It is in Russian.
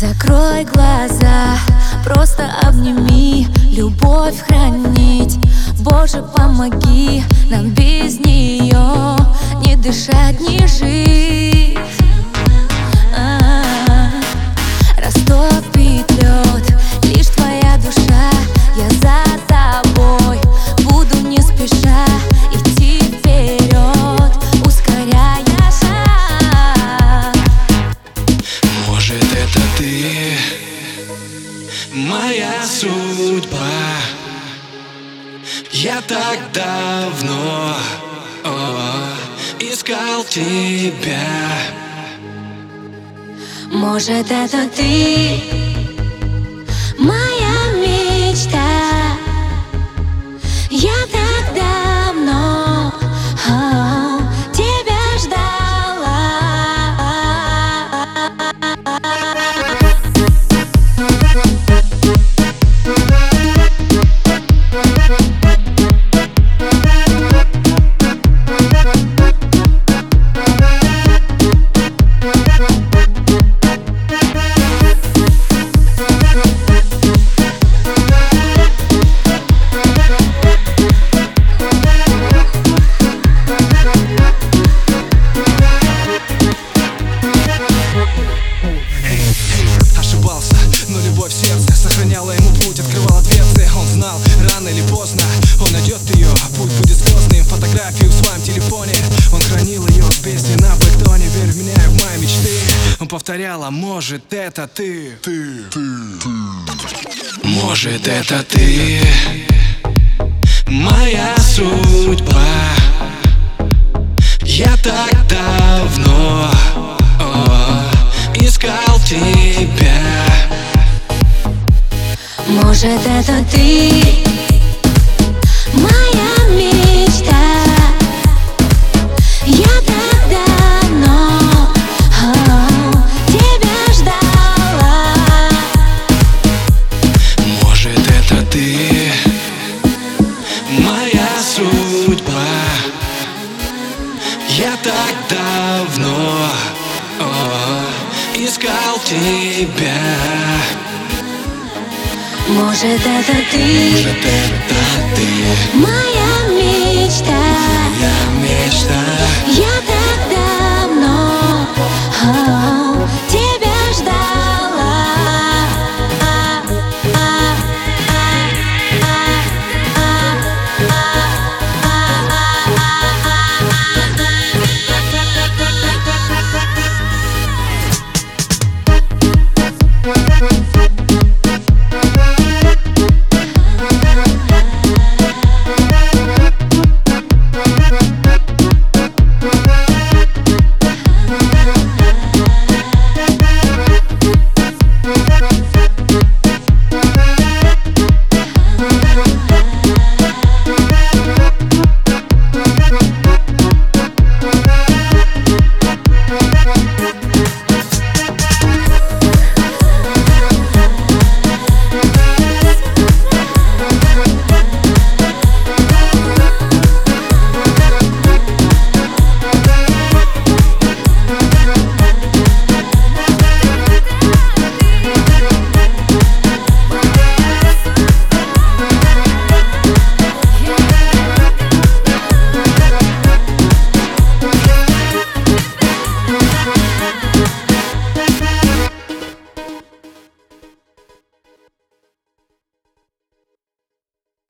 Закрой глаза, просто обними. Любовь хранить Боже, помоги нам без нее. Не дышать, не жить это ты? Моя судьба. Я так давно о, Искал тебя. Может это ты? Моя Своем телефоне. Он хранил ее с песней на бэктоне Верь в меня и в мои мечты Он повторял, а может это ты? Ты, ты, ты. Может это ты? Моя судьба. Я так давно о, искал тебя. Может это ты Я так давно о, искал тебя. Может это ты? Может это ты? Моя мечта. Я мечта